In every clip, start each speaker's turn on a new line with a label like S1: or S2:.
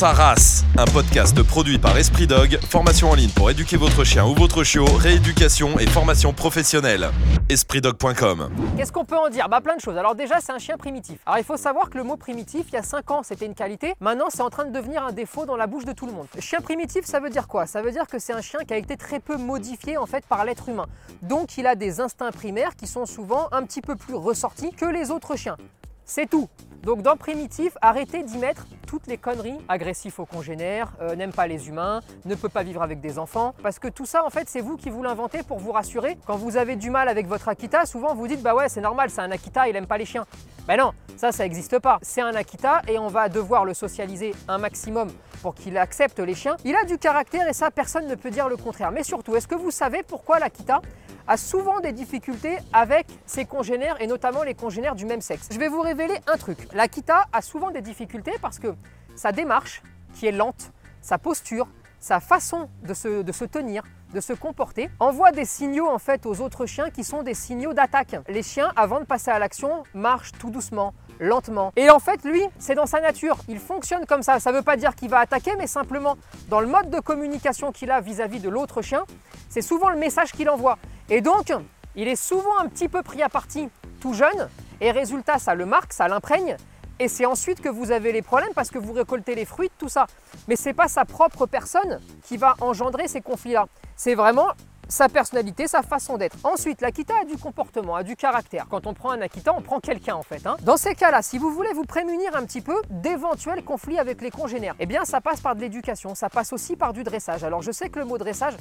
S1: sa race, un podcast produit par Esprit Dog, formation en ligne pour éduquer votre chien ou votre chiot, rééducation et formation professionnelle. EspritDog.com
S2: Qu'est-ce qu'on peut en dire? Bah plein de choses. Alors déjà, c'est un chien primitif. Alors il faut savoir que le mot primitif, il y a 5 ans, c'était une qualité. Maintenant, c'est en train de devenir un défaut dans la bouche de tout le monde. Chien primitif, ça veut dire quoi? Ça veut dire que c'est un chien qui a été très peu modifié en fait par l'être humain. Donc il a des instincts primaires qui sont souvent un petit peu plus ressortis que les autres chiens. C'est tout. Donc dans primitif, arrêtez d'y mettre toutes les conneries. Agressif aux congénères, euh, n'aime pas les humains, ne peut pas vivre avec des enfants. Parce que tout ça, en fait, c'est vous qui vous l'inventez pour vous rassurer. Quand vous avez du mal avec votre Akita, souvent vous dites, bah ouais, c'est normal, c'est un Akita, il aime pas les chiens. Ben non, ça, ça n'existe pas. C'est un Akita et on va devoir le socialiser un maximum pour qu'il accepte les chiens. Il a du caractère et ça, personne ne peut dire le contraire. Mais surtout, est-ce que vous savez pourquoi l'Akita a souvent des difficultés avec ses congénères et notamment les congénères du même sexe. Je vais vous révéler un truc. L'Akita a souvent des difficultés parce que sa démarche, qui est lente, sa posture, sa façon de se, de se tenir, de se comporter, envoie des signaux en fait aux autres chiens qui sont des signaux d'attaque. Les chiens, avant de passer à l'action, marchent tout doucement, lentement. Et en fait, lui, c'est dans sa nature. Il fonctionne comme ça. Ça ne veut pas dire qu'il va attaquer, mais simplement dans le mode de communication qu'il a vis-à-vis de l'autre chien, c'est souvent le message qu'il envoie. Et donc, il est souvent un petit peu pris à partie tout jeune, et résultat, ça le marque, ça l'imprègne, et c'est ensuite que vous avez les problèmes parce que vous récoltez les fruits de tout ça. Mais ce n'est pas sa propre personne qui va engendrer ces conflits-là. C'est vraiment sa personnalité, sa façon d'être. Ensuite, l'Akita a du comportement, a du caractère. Quand on prend un Akita, on prend quelqu'un en fait. Hein. Dans ces cas-là, si vous voulez vous prémunir un petit peu d'éventuels conflits avec les congénères, eh bien ça passe par de l'éducation, ça passe aussi par du dressage. Alors je sais que le mot dressage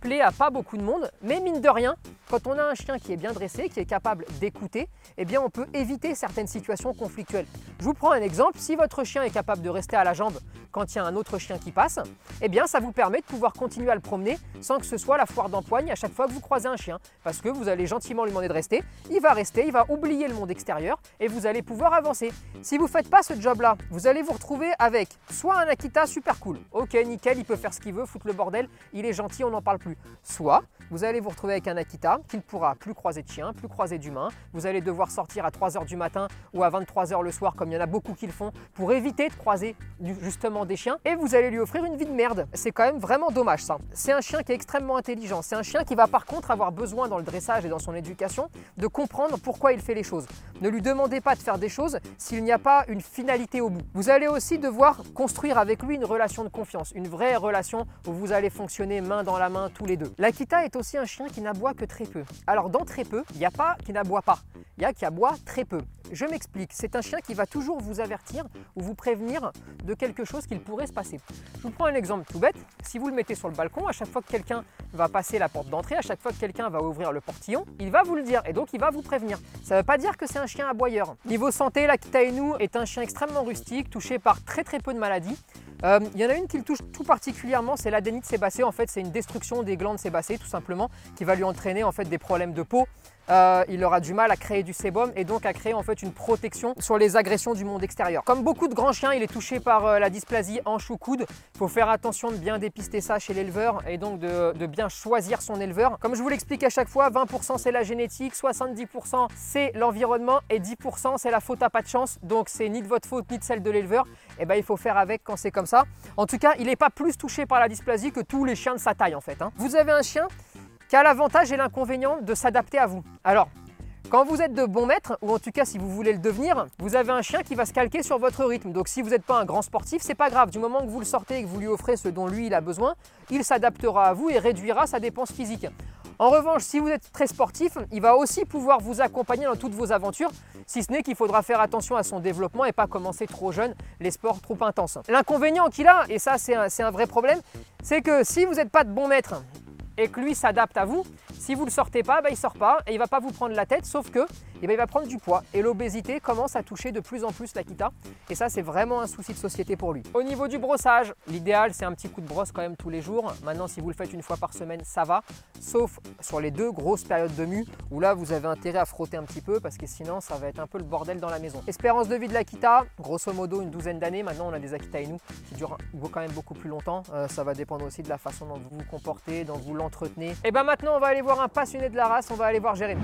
S2: plaît à pas beaucoup de monde, mais mine de rien, quand on a un chien qui est bien dressé, qui est capable d'écouter, eh bien on peut éviter certaines situations conflictuelles. Je vous prends un exemple, si votre chien est capable de rester à la jambe quand il y a un autre chien qui passe, eh bien ça vous permet de pouvoir continuer à le promener sans que ce soit la foire à chaque fois que vous croisez un chien. Parce que vous allez gentiment lui demander de rester, il va rester, il va oublier le monde extérieur et vous allez pouvoir avancer. Si vous ne faites pas ce job-là, vous allez vous retrouver avec soit un Akita super cool, ok nickel, il peut faire ce qu'il veut, foutre le bordel, il est gentil, on n'en parle plus. Soit vous allez vous retrouver avec un Akita qui ne pourra plus croiser de chiens, plus croiser d'humains. Vous allez devoir sortir à 3h du matin ou à 23h le soir, comme il y en a beaucoup qui le font, pour éviter de croiser justement des chiens. Et vous allez lui offrir une vie de merde. C'est quand même vraiment dommage ça. C'est un chien qui est extrêmement intelligent. C'est un chien qui va par contre avoir besoin dans le dressage et dans son éducation de comprendre pourquoi il fait les choses. Ne lui demandez pas de faire des choses s'il n'y a pas une finalité au bout. Vous allez aussi devoir construire avec lui une relation de confiance, une vraie relation où vous allez fonctionner main dans la main tous les deux. L'Akita est aussi un chien qui n'aboie que très peu. Alors dans très peu, il n'y a pas qui n'aboie pas, il y a qui aboie très peu. Je m'explique, c'est un chien qui va toujours vous avertir ou vous prévenir de quelque chose qu'il pourrait se passer. Je vous prends un exemple tout bête. Si vous le mettez sur le balcon, à chaque fois que quelqu'un va passer la porte d'entrée, à chaque fois que quelqu'un va ouvrir le portillon, il va vous le dire et donc il va vous prévenir. Ça ne veut pas dire que c'est un chien aboyeur. Niveau santé, l'Akita Inu est un chien extrêmement rustique, touché par très très peu de maladies. Euh, il y en a une qui le touche tout particulièrement, c'est l'adénite sébacée. En fait, c'est une destruction des glandes sébacées, tout simplement, qui va lui entraîner en fait des problèmes de peau. Euh, il aura du mal à créer du sébum et donc à créer en fait une protection sur les agressions du monde extérieur. Comme beaucoup de grands chiens, il est touché par euh, la dysplasie hanche ou coude. Il faut faire attention de bien dépister ça chez l'éleveur et donc de, bien choisir son éleveur. Comme je vous l'explique à chaque fois, 20% c'est la génétique, 70% c'est l'environnement et 10% c'est la faute à pas de chance. Donc c'est ni de votre faute ni de celle de l'éleveur. Et ben il faut faire avec quand c'est comme ça. En tout cas, il n'est pas plus touché par la dysplasie que tous les chiens de sa taille en fait. Hein. Vous avez un chien qui a l'avantage et l'inconvénient de s'adapter à vous. Alors, quand vous êtes de bon maître, ou en tout cas si vous voulez le devenir, vous avez un chien qui va se calquer sur votre rythme. Donc si vous n'êtes pas un grand sportif, c'est pas grave. Du moment que vous le sortez et que vous lui offrez ce dont lui il a besoin, il s'adaptera à vous et réduira sa dépense physique. En revanche, si vous êtes très sportif, il va aussi pouvoir vous accompagner dans toutes vos aventures, si ce n'est qu'il faudra faire attention à son développement et pas commencer trop jeune les sports trop intenses. L'inconvénient qu'il a, et ça c'est un, un, vrai problème, c'est que si vous n'êtes pas de bon maître et que lui s'adapte à vous, si vous ne le sortez pas, bah, il ne sort pas et il ne va pas vous prendre la tête, sauf que eh ben, il va prendre du poids. Et l'obésité commence à toucher de plus en plus l'Akita. Et ça, c'est vraiment un souci de société pour lui. Au niveau du brossage, l'idéal, c'est un petit coup de brosse quand même tous les jours. Maintenant, si vous le faites une fois par semaine, ça va. Sauf sur les deux grosses périodes de mue, où là, vous avez intérêt à frotter un petit peu, parce que sinon, ça va être un peu le bordel dans la maison. Espérance de vie de l'Akita, grosso modo une douzaine d'années. Maintenant, on a des Akita Inu qui durent quand même beaucoup plus longtemps. Euh, ça va dépendre aussi de la façon dont vous vous comportez, dont vous l'entretenez. Et ben maintenant, on va aller voir un passionné de la race, on va aller voir Jérémy.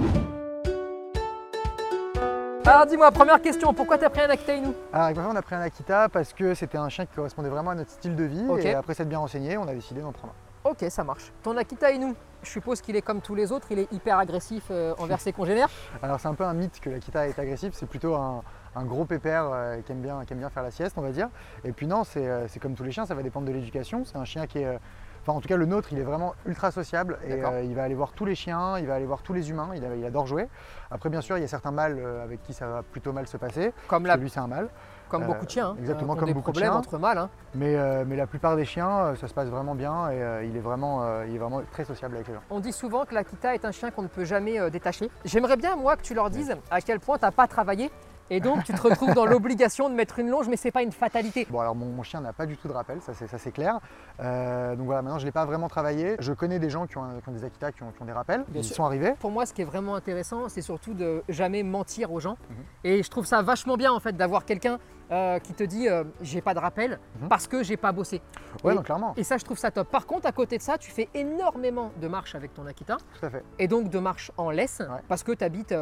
S2: Alors dis-moi, première question, pourquoi t'as pris un Akita Inu
S3: Alors avec ma femme, on a pris un Akita parce que c'était un chien qui correspondait vraiment à notre style de vie.
S2: Ok.
S3: Et après s'être bien renseigné, on a décidé d'en prendre un.
S2: Ok, ça marche. Ton Akita Inu, je suppose qu'il est comme tous les autres, il est hyper agressif euh, envers ses congénères?
S3: Alors c'est un peu un mythe que l'Akita est agressif, c'est plutôt un, un gros pépère euh, qui, aime bien, qui aime bien faire la sieste, on va dire. Et puis non, c'est euh, c'est comme tous les chiens, ça va dépendre de l'éducation. C'est un chien qui est... euh, Enfin, en tout cas, le nôtre, il est vraiment ultra sociable et euh, il va aller voir tous les chiens, il va aller voir tous les humains, il, a- il adore jouer. Après, bien sûr, il y a certains mâles euh, avec qui ça va plutôt mal se passer.
S2: Comme, la,
S3: lui, c'est un mâle.
S2: comme
S3: euh,
S2: beaucoup de chiens. hein,
S3: exactement comme
S2: des
S3: beaucoup de chiens.
S2: entre mâles. hein.
S3: Mais, euh, mais la plupart des chiens, ça se passe vraiment bien et euh, il, est vraiment, il est vraiment très sociable avec les gens.
S2: On dit souvent que l'Akita est un chien qu'on ne peut jamais détacher. J'aimerais bien, moi, que tu leur dises à quel point tu n'as pas travaillé et donc tu te retrouves dans l'obligation de mettre une longe, mais c'est pas une fatalité.
S3: Bon alors mon, mon chien n'a pas du tout de rappel, ça c'est, clair. Euh, donc voilà, maintenant je ne l'ai pas vraiment travaillé. Je connais des gens qui ont, un- qui ont des Akita qui ont, qui ont des rappels,
S2: Bien
S3: ils
S2: sûr.
S3: sont arrivés.
S2: Pour moi, ce qui est vraiment intéressant, c'est surtout de jamais mentir aux gens.
S3: Mhm.
S2: Et je trouve ça vachement bien en fait d'avoir quelqu'un euh, qui te dit euh, j'ai pas de rappel
S3: Mhm.
S2: parce que j'ai pas bossé.
S3: Ouais,
S2: Et-
S3: non, clairement,
S2: Et ça, je trouve ça top. Par contre, à côté de ça, tu fais énormément de marches avec ton Akita
S3: tout à fait,
S2: et donc de marches en laisse
S3: Ouais.
S2: parce que tu habites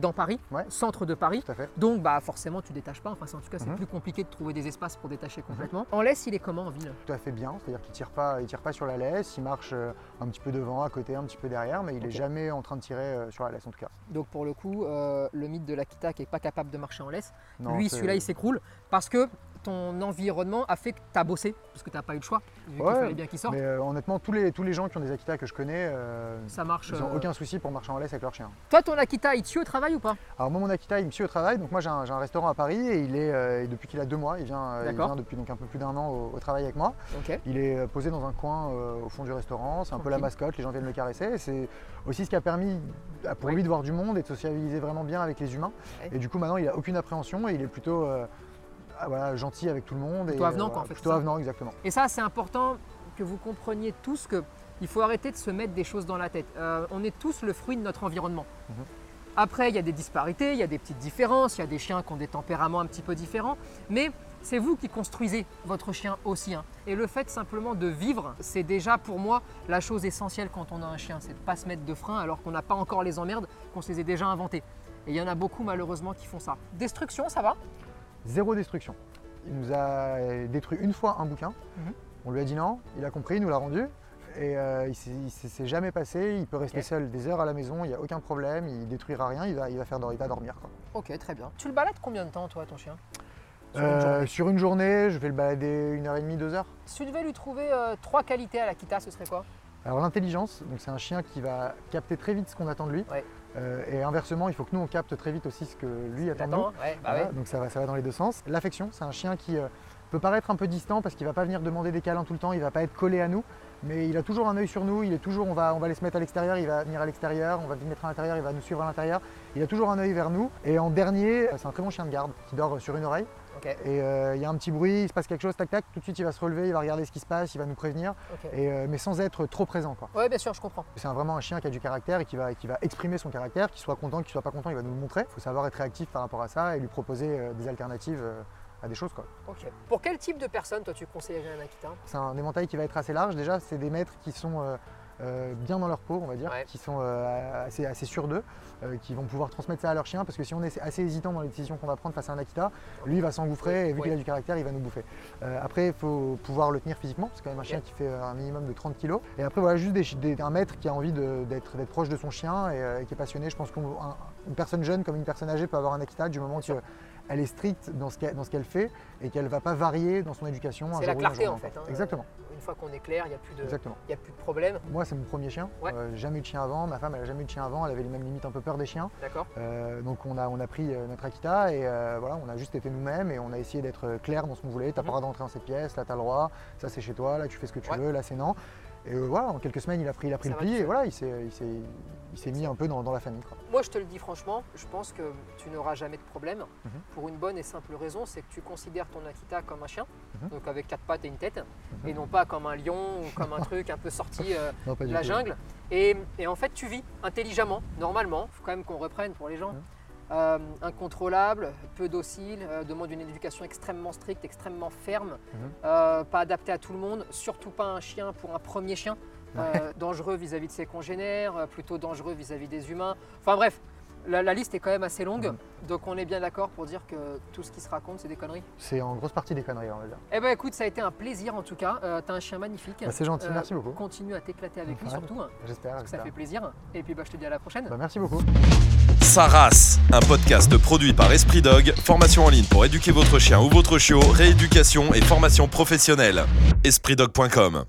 S2: dans Paris,
S3: Ouais.
S2: centre de Paris.
S3: tout à fait.
S2: Donc bah forcément tu détaches pas, enfin en tout cas c'est
S3: Mhm.
S2: plus compliqué de trouver des espaces pour détacher complètement. En laisse il est comment en ville?
S3: Tout à fait bien, c'est-à-dire qu'il ne tire, pas- il tire pas sur la laisse, il marche euh, un petit peu devant, à côté, un petit peu derrière, mais il n'est
S2: Ok.
S3: jamais en train de tirer euh, sur la laisse en tout cas.
S2: Donc pour le coup euh, le mythe de l'Akita qui est pas capable de marcher en laisse,
S3: Non,
S2: lui celui-là il s'écroule parce que ton environnement a fait que tu as bossé, parce que tu n'as pas eu le choix, vu qu'il fallait bien qu'il sorte.
S3: Mais euh, honnêtement, tous les, tous les gens qui ont des Akita que je connais, euh,
S2: Ça marche.
S3: ils n'ont
S2: euh,
S3: aucun souci pour marcher en laisse avec leur chien.
S2: Toi ton Akita il tue au travail ou pas?
S3: Alors moi mon Akita il me suit au travail, donc moi j'ai un, restaurant à Paris et il est et depuis qu'il a deux mois, il vient, il vient depuis donc un peu plus d'un an au, au travail avec moi. Il est posé dans un coin au fond du restaurant, c'est un peu la mascotte, les gens viennent le caresser. C'est aussi ce qui a permis à- pour
S2: Oui.
S3: lui de voir du monde et de socialiser vraiment bien avec les humains. Et du coup maintenant il a aucune appréhension et il est plutôt voilà, gentil avec tout le monde.
S2: Plutôt
S3: et,
S2: avenant,
S3: euh,
S2: quoi, en fait,
S3: Plutôt avenant exactement.
S2: Et ça, c'est important que vous compreniez tous que il faut arrêter de se mettre des choses dans la tête. Euh, on est tous le fruit de notre environnement.
S3: Mhm.
S2: Après, il y a des disparités, il y a des petites différences, il y a des chiens qui ont des tempéraments un petit peu différents, mais c'est vous qui construisez votre chien aussi. hein. Et le fait simplement de vivre, c'est déjà pour moi la chose essentielle quand on a un chien, c'est de ne pas se mettre de frein alors qu'on n'a pas encore les emmerdes, qu'on se les ait déjà inventés. Et il y en a beaucoup malheureusement qui font ça. Destruction, ça va?
S3: Zéro destruction. Il nous a euh, détruit une fois un bouquin.
S2: Mhm.
S3: On lui a dit non, il a compris, il nous l'a rendu. Et euh, il s'est- il s'est jamais passé, il peut rester seul des heures à la maison, il n'y a aucun problème, il détruira rien, il va, il va, faire, dor- il va dormir. quoi.
S2: Ok, très bien. Tu le balades combien de temps, toi, ton chien? Sur une
S3: Euh,
S2: journée?
S3: sur une journée, je vais le balader une heure et demie, deux heures.
S2: Si tu devais lui trouver euh, trois qualités à l'Akita, ce serait quoi?
S3: Alors l'intelligence, donc c'est un chien qui va capter très vite ce qu'on attend de lui.
S2: Ouais.
S3: Euh, et inversement, il faut que nous on capte très vite aussi ce que lui attend de nous.
S2: Attends, ouais, bah
S3: Voilà,
S2: ouais.
S3: Donc ça va, ça va dans les deux sens. L'affection, c'est un chien qui euh, peut paraître un peu distant parce qu'il va pas venir demander des câlins tout le temps, il va pas être collé à nous, mais il a toujours un œil sur nous, il est toujours, on va, on va aller se mettre à l'extérieur, il va venir à l'extérieur, on va venir mettre à l'intérieur, il va nous suivre à l'intérieur. Il a toujours un œil vers nous. Et en dernier, c'est un très bon chien de garde qui dort sur une oreille. Et euh, il y a un petit bruit, il se passe quelque chose, tac tac, tout de suite il va se relever, il va regarder ce qui se passe, il va nous prévenir, et, euh, mais sans être trop présent. Quoi.
S2: Ouais, bien sûr, je comprends.
S3: C'est vraiment un chien qui a du caractère et qui va, qui va exprimer son caractère, qu'il soit content, qu'il soit pas content, il va nous le montrer. Il faut savoir être réactif par rapport à ça et lui proposer euh, des alternatives à des choses. Quoi.
S2: Ok. Pour quel type de personne, toi, tu conseillerais un Akita
S3: C'est un éventail qui va être assez large. Déjà, c'est des maîtres qui sont euh, bien dans leur peau, on va dire,
S2: Ouais.
S3: qui sont euh, assez, assez sûrs d'eux, euh, qui vont pouvoir transmettre ça à leur chien, parce que si on est assez hésitant dans les décisions qu'on va prendre face à un Akita, lui il va s'engouffrer et vu
S2: Oui.
S3: qu'il a du caractère, il va nous bouffer. Après, il faut pouvoir le tenir physiquement, c'est quand même un chien qui fait un minimum de 30 kg. Et après, voilà, juste des chi- des- un maître qui a envie d'être proche de son chien et, et qui est passionné. Je pense qu'une personne jeune comme une personne âgée peut avoir un Akita du moment
S2: sûr.
S3: Qu'elle est stricte dans ce qu'elle dans ce qu'elle fait et qu'elle ne va pas varier dans son éducation. un
S2: C'est la clarté, en fait. hein.
S3: Exactement.
S2: Une fois qu'on est clair, il n'y a, plus de-
S3: Exactement.
S2: y a plus de problème.
S3: Moi, c'est mon premier chien.
S2: Ouais.
S3: Euh, jamais eu de chien avant. Ma femme, elle a jamais eu de chien avant. Elle avait les mêmes limites, un peu peur des chiens.
S2: D'accord
S3: Euh, donc, on a, on a pris euh, notre Akita et euh, voilà, on a juste été nous-mêmes et on a essayé d'être clair dans ce qu'on voulait. T'as
S2: Mhm.
S3: pas le droit d'entrer dans cette pièce. Là, t'as le droit. Ça, c'est chez toi. Là, tu fais ce que tu
S2: Ouais.
S3: veux. Là, c'est non. Et voilà, en quelques semaines, il a pris, il a pris
S2: Ça
S3: le pli et voilà, il s'est, il s'est, il s'est mis un peu dans, dans la famille. quoi.
S2: Moi, je te le dis franchement, je pense que tu n'auras jamais de problème.
S3: Mhm.
S2: Pour une bonne et simple raison, c'est que tu considères ton Akita comme un chien,
S3: Mhm.
S2: donc avec quatre pattes et une tête,
S3: Mhm.
S2: et non pas comme un lion ou comme un truc un peu sorti euh,
S3: Non,
S2: de la
S3: tout.
S2: jungle. Et, et en fait, tu vis intelligemment, normalement. Il faut quand même qu'on reprenne pour les gens. Euh, incontrôlable, peu docile, euh, demande une éducation extrêmement stricte, extrêmement ferme, euh, pas adapté à tout le monde, surtout pas un chien pour un premier chien, euh, dangereux vis-à-vis de ses congénères, euh, plutôt dangereux vis-à-vis des humains. Enfin bref, La, la liste est quand même assez longue,
S3: Mhm.
S2: donc on est bien d'accord pour dire que tout ce qui se raconte, c'est des conneries.
S3: C'est en grosse partie des conneries, on va dire.
S2: Eh ben écoute, ça a été un plaisir en tout cas. Euh, T'as un chien magnifique.
S3: Bah, c'est gentil,
S2: Euh,
S3: merci beaucoup.
S2: Continue à t'éclater avec lui surtout, hein,
S3: J'espère.
S2: parce que ça fait plaisir. Et puis bah, je te dis à la prochaine.
S3: Bah, merci beaucoup.
S1: Sa race, un podcast produit par Esprit Dog, formation en ligne pour éduquer votre chien ou votre chiot, rééducation et formation professionnelle. EspritDog.com